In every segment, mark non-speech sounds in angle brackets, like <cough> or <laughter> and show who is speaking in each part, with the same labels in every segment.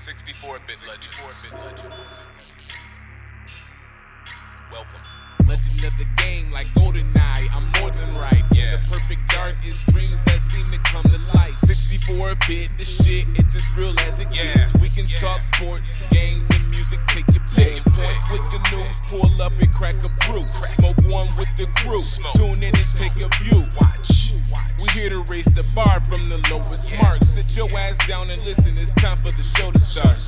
Speaker 1: 64-bit legends. Welcome.
Speaker 2: Legend of the game, like GoldenEye, I'm more than right.
Speaker 1: Yeah.
Speaker 2: The perfect dark is dreams that seem to come to life. 64 bit, the shit, it's as real as it
Speaker 1: Yeah.
Speaker 2: gets. We can
Speaker 1: Yeah.
Speaker 2: talk sports, games, and music, take your pick. Point with the news, pull up and crack a brew. Smoke one with the crew,
Speaker 1: Smoke.
Speaker 2: tune in and take a view.
Speaker 1: Watch.
Speaker 2: We here to raise the bar from the lowest mark. Sit your ass down and listen, it's time for the show to start.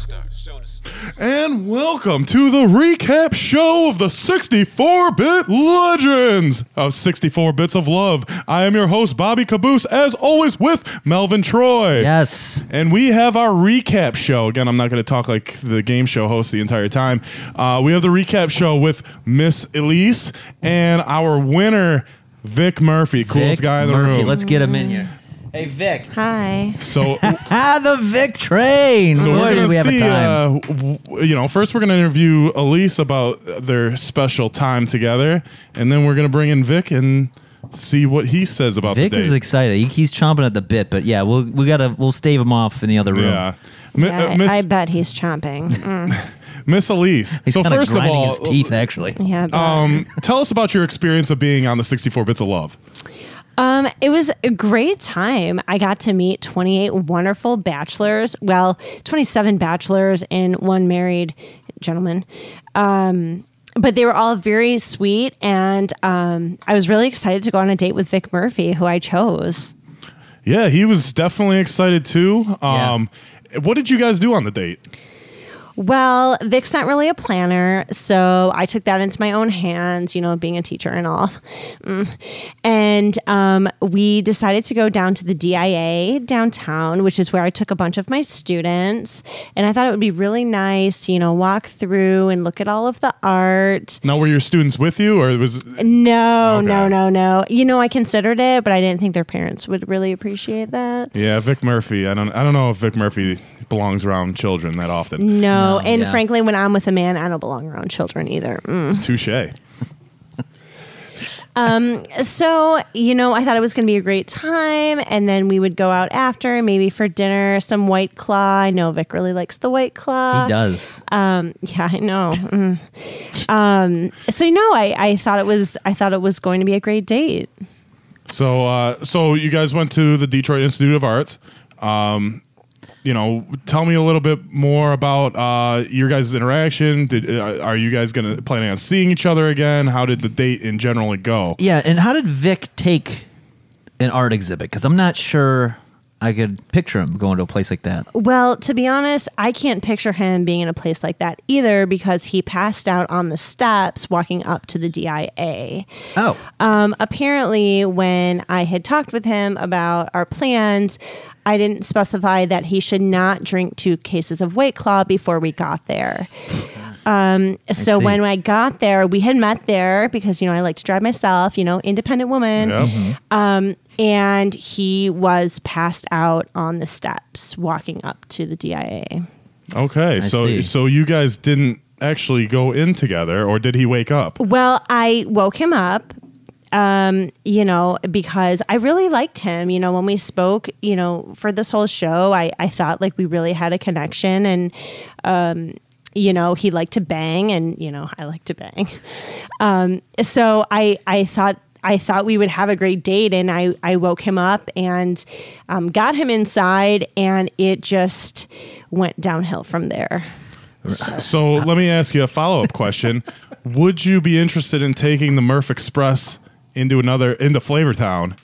Speaker 3: And welcome to the recap show of the 64 bit legends of 64 bits of love. I am your host, Bobby Caboose, as always, with Melvin Troy.
Speaker 4: Yes.
Speaker 3: And we have our recap show. Again, I'm not going to talk like the game show host the entire time. Uh, we have the recap show with Miss Elise and our winner, Vic Murphy, coolest
Speaker 4: Vic
Speaker 3: guy in the
Speaker 4: Murphy.
Speaker 3: room.
Speaker 4: Let's get him in here. Hey, Vic.
Speaker 5: Hi.
Speaker 3: so <laughs>
Speaker 4: Ah, the Vic train.
Speaker 3: So
Speaker 4: Boy,
Speaker 3: we're
Speaker 4: did
Speaker 3: gonna
Speaker 4: we have
Speaker 3: see,
Speaker 4: a time.
Speaker 3: Uh, w- you know, first we're gonna interview Elise about their special time together, and then we're gonna bring in Vic and see what he says about
Speaker 4: Vic
Speaker 3: the date.
Speaker 4: is excited. He, he's chomping at the bit, but yeah, we'll we gotta we'll stave him off in the other room.
Speaker 3: yeah, Mi-
Speaker 5: Yeah,
Speaker 3: uh, Miss
Speaker 5: I bet he's chomping. Mm. <laughs>
Speaker 3: Miss Elise.
Speaker 4: He's
Speaker 3: so
Speaker 4: kind of
Speaker 3: first of
Speaker 4: grinding
Speaker 3: all,
Speaker 4: his teeth actually. <laughs>
Speaker 5: Yeah. I
Speaker 3: um, tell us about your experience of being on the 64 Bits of Love.
Speaker 5: Um, it was a great time. I got to meet 28 wonderful bachelors. Well, 27 bachelors and one married gentleman. Um, but they were all very sweet, and um, I was really excited to go on a date with Vic Murphy, who I chose.
Speaker 3: Yeah, he was definitely excited too. Um, What did you guys do on the date?
Speaker 5: Well, Vic's not really a planner, so I took that into my own hands, you know, being a teacher and all. Mm. And um, we decided to go down to the DIA downtown, which is where I took a bunch of my students. And I thought it would be really nice, you know, walk through and look at all of the art.
Speaker 3: Now, were your students with you, or was
Speaker 5: No, no, no, no. You know, I considered it, but I didn't think their parents would really appreciate that.
Speaker 3: yeah, Vic Murphy? I don't, I don't know if Vic Murphy belongs around children that often.
Speaker 5: No,
Speaker 4: No,
Speaker 5: and
Speaker 4: yeah.
Speaker 5: frankly, when I'm with a man, I don't belong around children either. Mm.
Speaker 3: Touche. <laughs>
Speaker 5: So, you know, I thought it was going to be a great time. And then we would go out after, maybe for dinner, some White Claw. I know Vic really likes the White Claw.
Speaker 4: He does.
Speaker 5: Um, yeah, I know. Mm. Um, so, you know, I, I thought it was, I thought it was going to be a great date.
Speaker 3: So, uh, so you guys went to the Detroit Institute of Arts. Um, you know, tell me a little bit more about uh, your guys' interaction. Did uh, are you guys gonna planning on seeing each other again? How did the date in general go?
Speaker 4: Yeah, and how did Vic take an art exhibit? Because I'm not sure I could picture him going to a place like that.
Speaker 5: Well, to be honest, I can't picture him being in a place like that either because he passed out on the steps walking up to the DIA.
Speaker 4: Oh,
Speaker 5: Um, apparently, when I had talked with him about our plans, I didn't specify that he should not drink two cases of White Claw before we got there. Um, so
Speaker 4: see.
Speaker 5: when I got there, we had met there because you know I like to drive myself, you know, independent woman.
Speaker 3: Yeah.
Speaker 5: Um, and he was passed out on the steps walking up to the DIA.
Speaker 3: Okay. so
Speaker 4: see.
Speaker 3: so you guys didn't actually go in together, or did he wake up?
Speaker 5: Well, I woke him up, um, you know, because I really liked him. You know, when we spoke, you know, for this whole show, I, I thought like we really had a connection and, um, you know, he liked to bang and, you know, I like to bang. Um, so I, I thought, I thought we would have a great date and I, I woke him up and um, got him inside and it just went downhill from there.
Speaker 3: So let me ask you a follow up question: <laughs> Would you be interested in taking the Murph Express into another into Flavortown?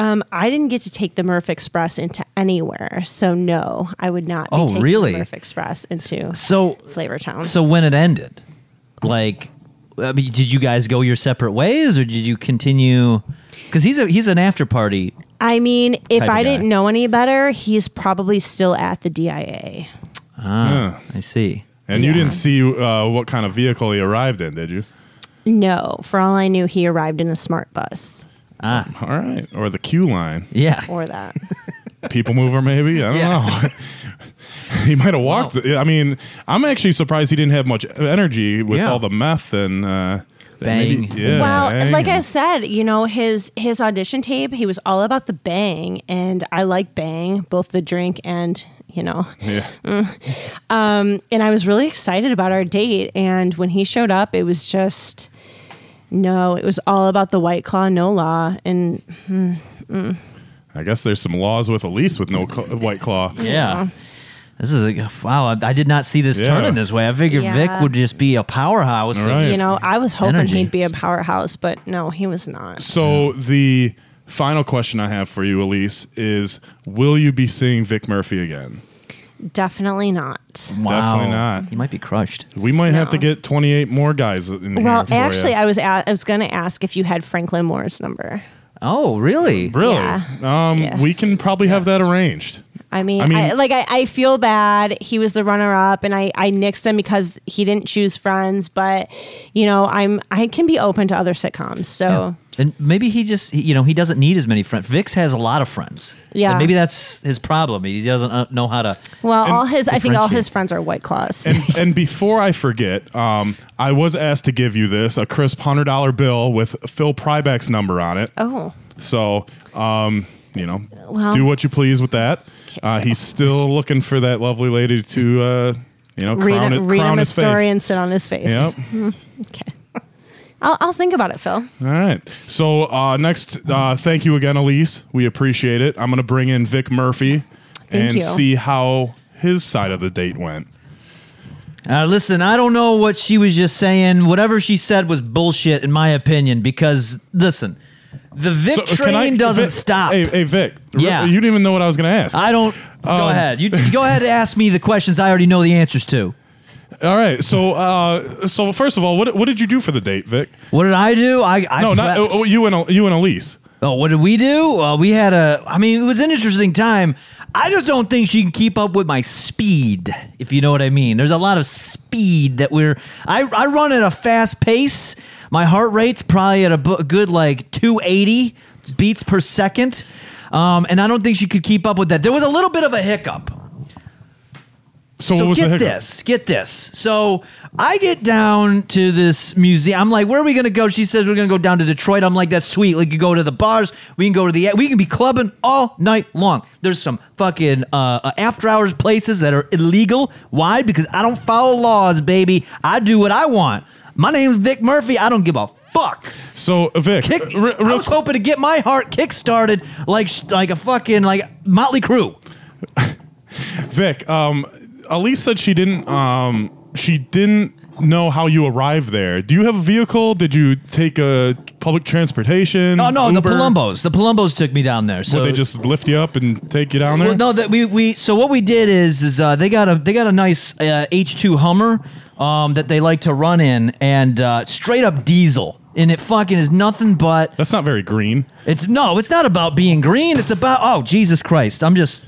Speaker 5: Um, I didn't get to take the Murph Express into anywhere, so no, I would not. Be
Speaker 4: Oh,
Speaker 5: taking
Speaker 4: really?
Speaker 5: The Murph Express into
Speaker 4: so
Speaker 5: Flavortown.
Speaker 4: so when it ended, like, I mean, did you guys go your separate ways, or did you continue? Because he's a he's an after party.
Speaker 5: I mean, if I
Speaker 4: guy.
Speaker 5: didn't know any better, he's probably still at the DIA.
Speaker 4: Ah,
Speaker 3: Yeah.
Speaker 4: I see.
Speaker 3: And you
Speaker 5: Yeah.
Speaker 3: didn't see uh, what kind of vehicle he arrived in, did you?
Speaker 5: No, for all I knew, he arrived in a smart bus
Speaker 4: Ah,
Speaker 3: All right, or the Q line,
Speaker 4: yeah.
Speaker 5: or that. <laughs>
Speaker 3: people mover, maybe. I don't
Speaker 4: Yeah.
Speaker 3: know. <laughs> he might have walked. I mean, I'm actually surprised he didn't have much energy with
Speaker 4: Yeah.
Speaker 3: all the meth and uh,
Speaker 4: Bang.
Speaker 3: maybe- yeah,
Speaker 5: well,
Speaker 3: bang.
Speaker 5: like I said, you know, his his audition tape, he was all about the bang, and I like bang, both the drink and you know.
Speaker 3: Yeah. <laughs>
Speaker 5: And I was really excited about our date. And when he showed up, it was just no. It was all about the White Claw, no law, and hmm, hmm.
Speaker 3: I guess there's some laws with Elise with no cl- white claw.
Speaker 4: Yeah. This is a, wow. I, I did not see this
Speaker 3: Yeah.
Speaker 4: turning this way. I figured
Speaker 5: Yeah.
Speaker 4: Vic would just be a powerhouse.
Speaker 3: All right.
Speaker 5: you know, I was hoping
Speaker 4: Energy.
Speaker 5: he'd be a powerhouse, but no, he was not.
Speaker 3: So the final question I have for you, Elise, is: Will you be seeing Vic Murphy again?
Speaker 5: Definitely not.
Speaker 4: Wow.
Speaker 3: Definitely not.
Speaker 4: You might be crushed.
Speaker 3: We might have to get 28 more guys in here.
Speaker 5: Well,
Speaker 3: for
Speaker 5: actually,
Speaker 3: you.
Speaker 5: I was a- I was going to ask if you had Franklin Moore's number.
Speaker 4: Oh, really?
Speaker 3: really,
Speaker 5: Yeah.
Speaker 3: um,
Speaker 5: Yeah.
Speaker 3: we can probably have that arranged.
Speaker 5: I mean,
Speaker 3: I
Speaker 5: I
Speaker 3: mean-
Speaker 5: like I, I feel bad. He was the runner up, and I I nixed him because he didn't choose Friends. But you know, I'm I can be open to other sitcoms. So
Speaker 4: And maybe he just, you know, he doesn't need as many friends. Vix has a lot of friends.
Speaker 5: Yeah.
Speaker 4: And maybe that's his problem. He doesn't uh, know how to.
Speaker 5: well, all his I think all his friends are White Claws.
Speaker 3: And, <laughs> and before I forget, um, I was asked to give you this a crisp hundred dollar bill with Phil Pryback's number on it.
Speaker 5: oh,
Speaker 3: So, um, you know,
Speaker 5: Well-
Speaker 3: do what you please with that. Uh, he's still looking for that lovely lady to, uh, you know,
Speaker 5: read,
Speaker 3: crown,
Speaker 5: a-
Speaker 3: it,
Speaker 5: read
Speaker 3: crown
Speaker 5: him a
Speaker 3: his
Speaker 5: story
Speaker 3: face.
Speaker 5: and sit on his face.
Speaker 3: Yep. <laughs>
Speaker 5: Okay. I'll, I'll think about it, Phil.
Speaker 3: All right. So uh, next, uh, thank you again, Elise. We appreciate it. I'm going to bring in Vic Murphy
Speaker 5: Thank
Speaker 3: and
Speaker 5: you.
Speaker 3: see how his side of the date went.
Speaker 4: Uh, listen, I don't know what she was just saying. Whatever she said was bullshit, in my opinion, because, listen, the Vic
Speaker 3: So,
Speaker 4: train
Speaker 3: I-
Speaker 4: doesn't
Speaker 3: Vic-
Speaker 4: stop.
Speaker 3: Hey, hey, Vic. r-
Speaker 4: Yeah.
Speaker 3: You didn't even know what I was going to ask.
Speaker 4: I don't. go
Speaker 3: Um,
Speaker 4: ahead. You t- <laughs> go ahead and ask me the questions I already know the answers to.
Speaker 3: All right. So, uh, so first of all, what what did you do for the date, Vic?
Speaker 4: What did I do? I, I
Speaker 3: No, not
Speaker 4: prepped.
Speaker 3: oh, you and you and Elise.
Speaker 4: Oh, what did we do? Well, we had a. I mean, it was an interesting time. I just don't think she can keep up with my speed, if you know what I mean. There's a lot of speed that we're. I, I run at a fast pace. My heart rate's probably at a good like 280 beats per second. Um, and I don't think she could keep up with that. There was a little bit of a hiccup.
Speaker 3: So,
Speaker 4: So get this, get this. So I get down to this museum. I'm like, where are we gonna go? She says we're gonna go down to Detroit. I'm like, that's sweet. Like, you go to the bars. We can go to the. We can be clubbing all night long. There's some fucking uh, uh, after hours places that are illegal. Why? Because I don't follow laws, baby. I do what I want. My name's Vic Murphy. I don't give a fuck.
Speaker 3: So, Vic,
Speaker 4: Kick,
Speaker 3: uh, re-
Speaker 4: I was hoping to get my heart kick started like like a fucking like Motley Crue. <laughs>
Speaker 3: Vic, um, Elise said she didn't. Um, she didn't know how you arrived there. Do you have a vehicle? Did you take a public transportation?
Speaker 4: Oh no,
Speaker 3: Uber?
Speaker 4: the Palombos. The Palombos took me down there. So
Speaker 3: Would they just lift you up and take you down there?
Speaker 4: Well, no, that we we so what we did is is uh, they got a they got a nice uh, H2 Hummer um, that they like to run in and uh, straight up diesel. And it fucking is nothing but
Speaker 3: That's not very green.
Speaker 4: it's no, it's not about being green. It's about oh Jesus Christ. I'm just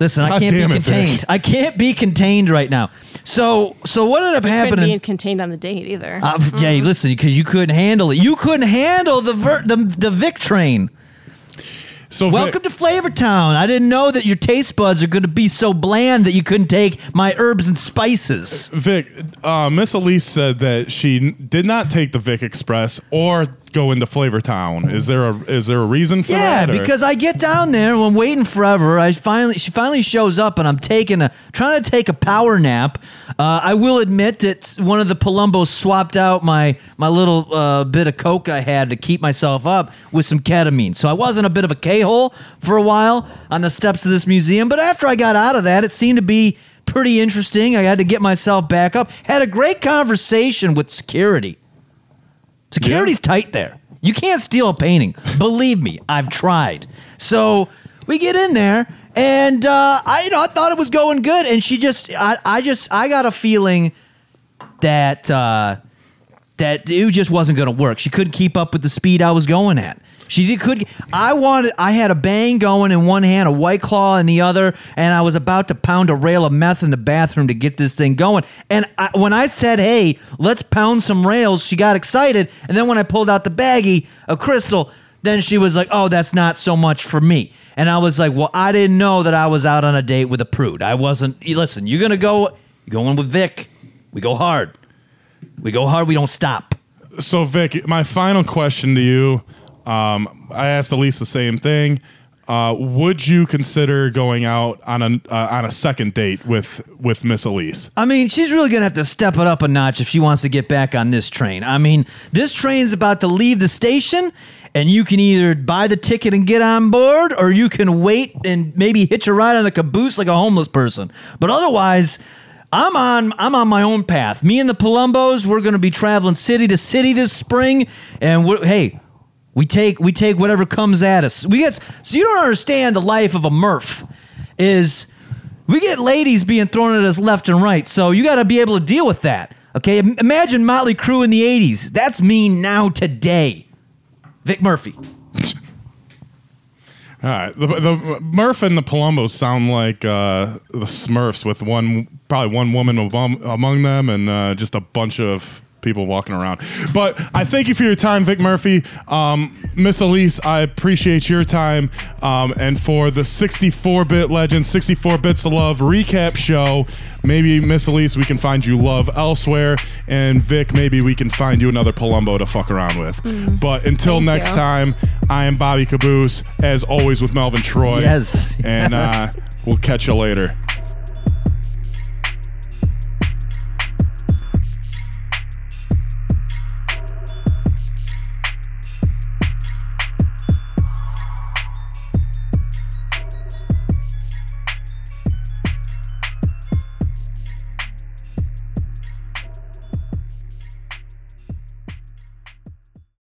Speaker 4: listen. I can't be
Speaker 3: it, Vic.
Speaker 4: contained. I can't be contained right now. So so what ended up
Speaker 5: Couldn't
Speaker 4: happening?
Speaker 5: be contained on the date either.
Speaker 4: Uh, Yeah, listen, because you couldn't handle it. You couldn't handle the ver- the the Vic train.
Speaker 3: So,
Speaker 4: Welcome
Speaker 3: Vic,
Speaker 4: to Flavor Town. I didn't know that your taste buds are going to be so bland that you couldn't take my herbs and spices.
Speaker 3: Vic, uh, Miss Elise said that she did not take the Vic Express or go into Flavor Town. Is there a is there a reason for
Speaker 4: Yeah,
Speaker 3: that? or-
Speaker 4: because I get down there and I'm waiting forever. I finally she finally shows up and I'm taking a trying to take a power nap. Uh, I will admit that one of the Palumbos swapped out my my little uh, bit of coke I had to keep myself up with some ketamine. So I wasn't a bit of a K hole for a while on the steps of this museum. But after I got out of that, it seemed to be pretty interesting. I had to get myself back up. Had a great conversation with security. Security's tight there. You can't steal a painting. Believe me, I've tried. So we get in there, and uh, I, you know, I thought it was going good, and she just, I, I just, I got a feeling that uh, that it just wasn't going to work. She couldn't keep up with the speed I was going at. She did, could. I wanted. I had a bang going in one hand, a white claw in the other, and I was about to pound a rail of meth in the bathroom to get this thing going. And I, when I said, "Hey, let's pound some rails," she got excited. And then when I pulled out the baggie of crystal, then she was like, "Oh, that's not so much for me." And I was like, "Well, I didn't know that I was out on a date with a prude. I wasn't. Listen, you're gonna go. You're going with Vic. We go hard. We go hard. We don't stop."
Speaker 3: So, Vic, my final question to you. Um, I asked Elise the same thing. uh, would you consider going out on a uh, on a second date with with Miss Elise?
Speaker 4: I mean, she's really gonna have to step it up a notch if she wants to get back on this train. I mean, this train's about to leave the station, and you can either buy the ticket and get on board, or you can wait and maybe hitch a ride on a caboose like a homeless person. But otherwise. I'm on I'm on my own path. Me and the Palombos, we're going to be traveling city to city this spring and hey, we take we take whatever comes at us. We get so you don't understand the life of a Murph is we get ladies being thrown at us left and right. So you got to be able to deal with that. Okay, imagine Motley Crue in the '80s. That's me now today. Vic Murphy.
Speaker 3: All right, the, the Murph and the Palombos sound like uh, the Smurfs with one probably one woman among, among them and uh, just a bunch of people walking around. But I thank you for your time, Vic Murphy. Um, Miss Elise, I appreciate your time. Um, and for the 64 bit legend, 64 bits of love recap show, maybe Miss Elise, we can find you love elsewhere. And Vic, maybe we can find you another Palumbo to fuck around with. But until
Speaker 5: Thank
Speaker 3: next
Speaker 5: you.
Speaker 3: time, I am Bobby Caboose, as always with Melvin Troy.
Speaker 4: Yes,
Speaker 3: And uh, we'll catch you later.